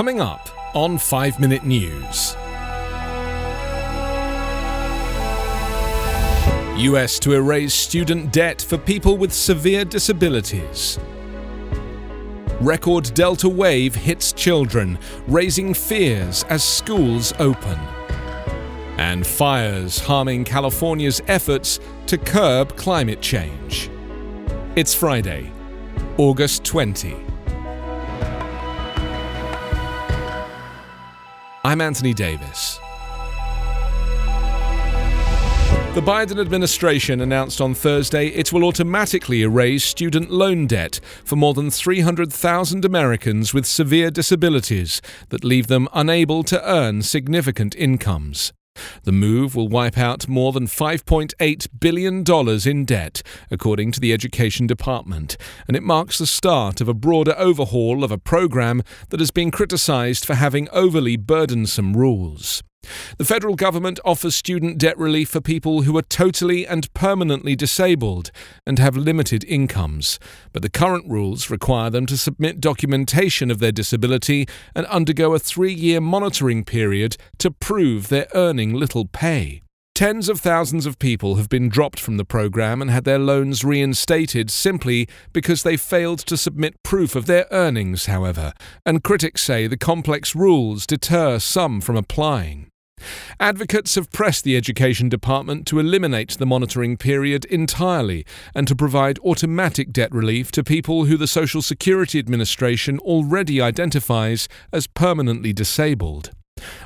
Coming up on 5 Minute News. US to erase student debt for people with severe disabilities. Record Delta wave hits children, raising fears as schools open. And fires harming California's efforts to curb climate change. It's Friday, August 20. I'm Anthony Davis. The Biden administration announced on Thursday it will automatically erase student loan debt for more than 300,000 Americans with severe disabilities that leave them unable to earn significant incomes. The move will wipe out more than $5.8 billion in debt, according to the Education Department, and it marks the start of a broader overhaul of a program that has been criticized for having overly burdensome rules. The federal government offers student debt relief for people who are totally and permanently disabled and have limited incomes, but the current rules require them to submit documentation of their disability and undergo a three year monitoring period to prove they're earning little pay. Tens of thousands of people have been dropped from the program and had their loans reinstated simply because they failed to submit proof of their earnings, however, and critics say the complex rules deter some from applying. Advocates have pressed the Education Department to eliminate the monitoring period entirely and to provide automatic debt relief to people who the Social Security Administration already identifies as permanently disabled.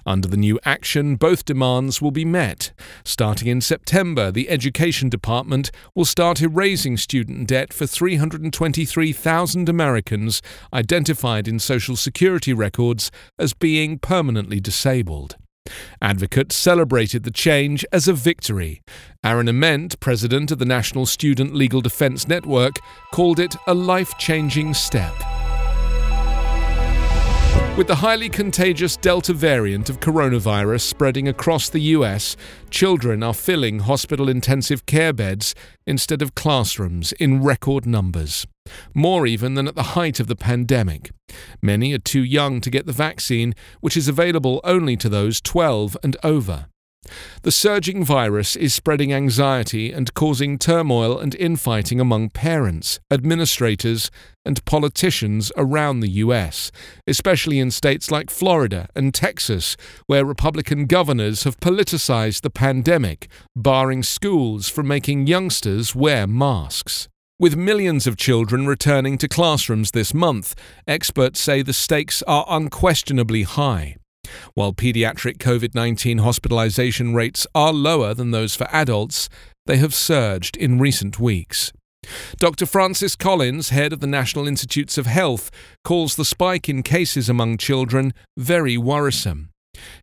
Under the new action, both demands will be met. Starting in September, the Education Department will start erasing student debt for 323,000 Americans identified in Social Security records as being permanently disabled. Advocates celebrated the change as a victory. Aaron Ament, president of the National Student Legal Defense Network, called it a life changing step. With the highly contagious Delta variant of coronavirus spreading across the US, children are filling hospital intensive care beds instead of classrooms in record numbers. More even than at the height of the pandemic. Many are too young to get the vaccine, which is available only to those 12 and over. The surging virus is spreading anxiety and causing turmoil and infighting among parents, administrators, and politicians around the US, especially in states like Florida and Texas, where Republican governors have politicized the pandemic, barring schools from making youngsters wear masks. With millions of children returning to classrooms this month, experts say the stakes are unquestionably high. While pediatric COVID 19 hospitalization rates are lower than those for adults, they have surged in recent weeks. Dr. Francis Collins, head of the National Institutes of Health, calls the spike in cases among children very worrisome.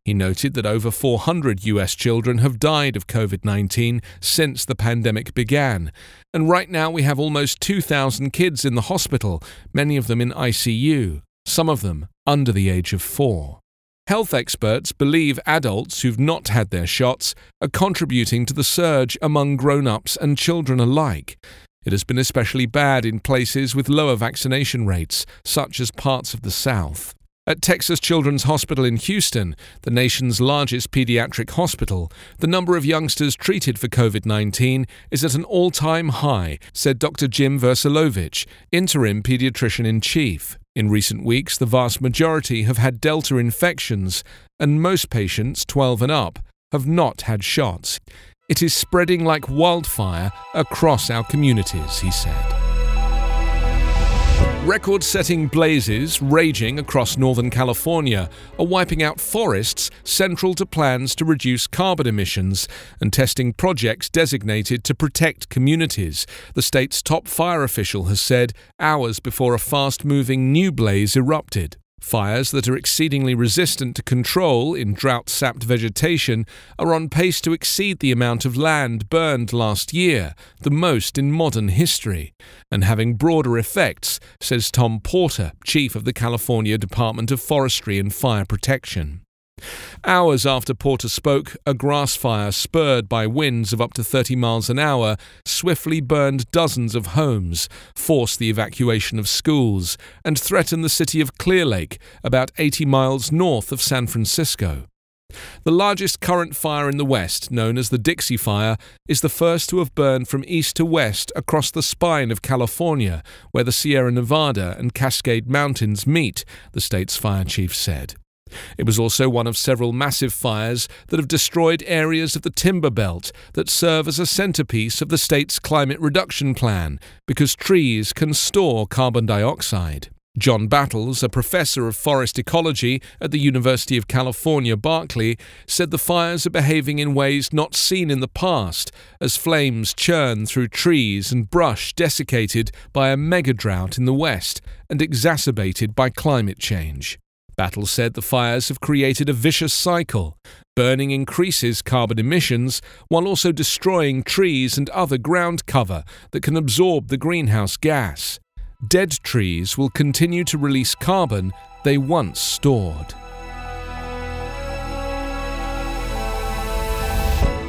He noted that over 400 US children have died of COVID 19 since the pandemic began, and right now we have almost 2,000 kids in the hospital, many of them in ICU, some of them under the age of four. Health experts believe adults who've not had their shots are contributing to the surge among grown ups and children alike. It has been especially bad in places with lower vaccination rates, such as parts of the South. At Texas Children's Hospital in Houston, the nation's largest pediatric hospital, the number of youngsters treated for COVID 19 is at an all time high, said Dr. Jim Versalovic, interim pediatrician in chief. In recent weeks, the vast majority have had Delta infections, and most patients, 12 and up, have not had shots. It is spreading like wildfire across our communities, he said. Record setting blazes raging across Northern California are wiping out forests central to plans to reduce carbon emissions and testing projects designated to protect communities, the state's top fire official has said hours before a fast moving new blaze erupted. Fires that are exceedingly resistant to control in drought sapped vegetation are on pace to exceed the amount of land burned last year, the most in modern history, and having broader effects, says Thom Porter, chief of the California Department of Forestry and Fire Protection. Hours after Porter spoke, a grass fire spurred by winds of up to 30 miles an hour swiftly burned dozens of homes, forced the evacuation of schools, and threatened the city of Clearlake, about 80 miles north of San Francisco. The largest current fire in the West, known as the Dixie Fire, is the first to have burned from east to west across the spine of California, where the Sierra Nevada and Cascade Mountains meet, the state's fire chief said. It was also one of several massive fires that have destroyed areas of the timber belt that serve as a centerpiece of the state's climate reduction plan because trees can store carbon dioxide. John Battles, a professor of forest ecology at the University of California, Berkeley, said the fires are behaving in ways not seen in the past as flames churn through trees and brush desiccated by a mega drought in the west and exacerbated by climate change. Battles said the fires have created a vicious cycle. Burning increases carbon emissions while also destroying trees and other ground cover that can absorb the greenhouse gas. Dead trees will continue to release carbon they once stored.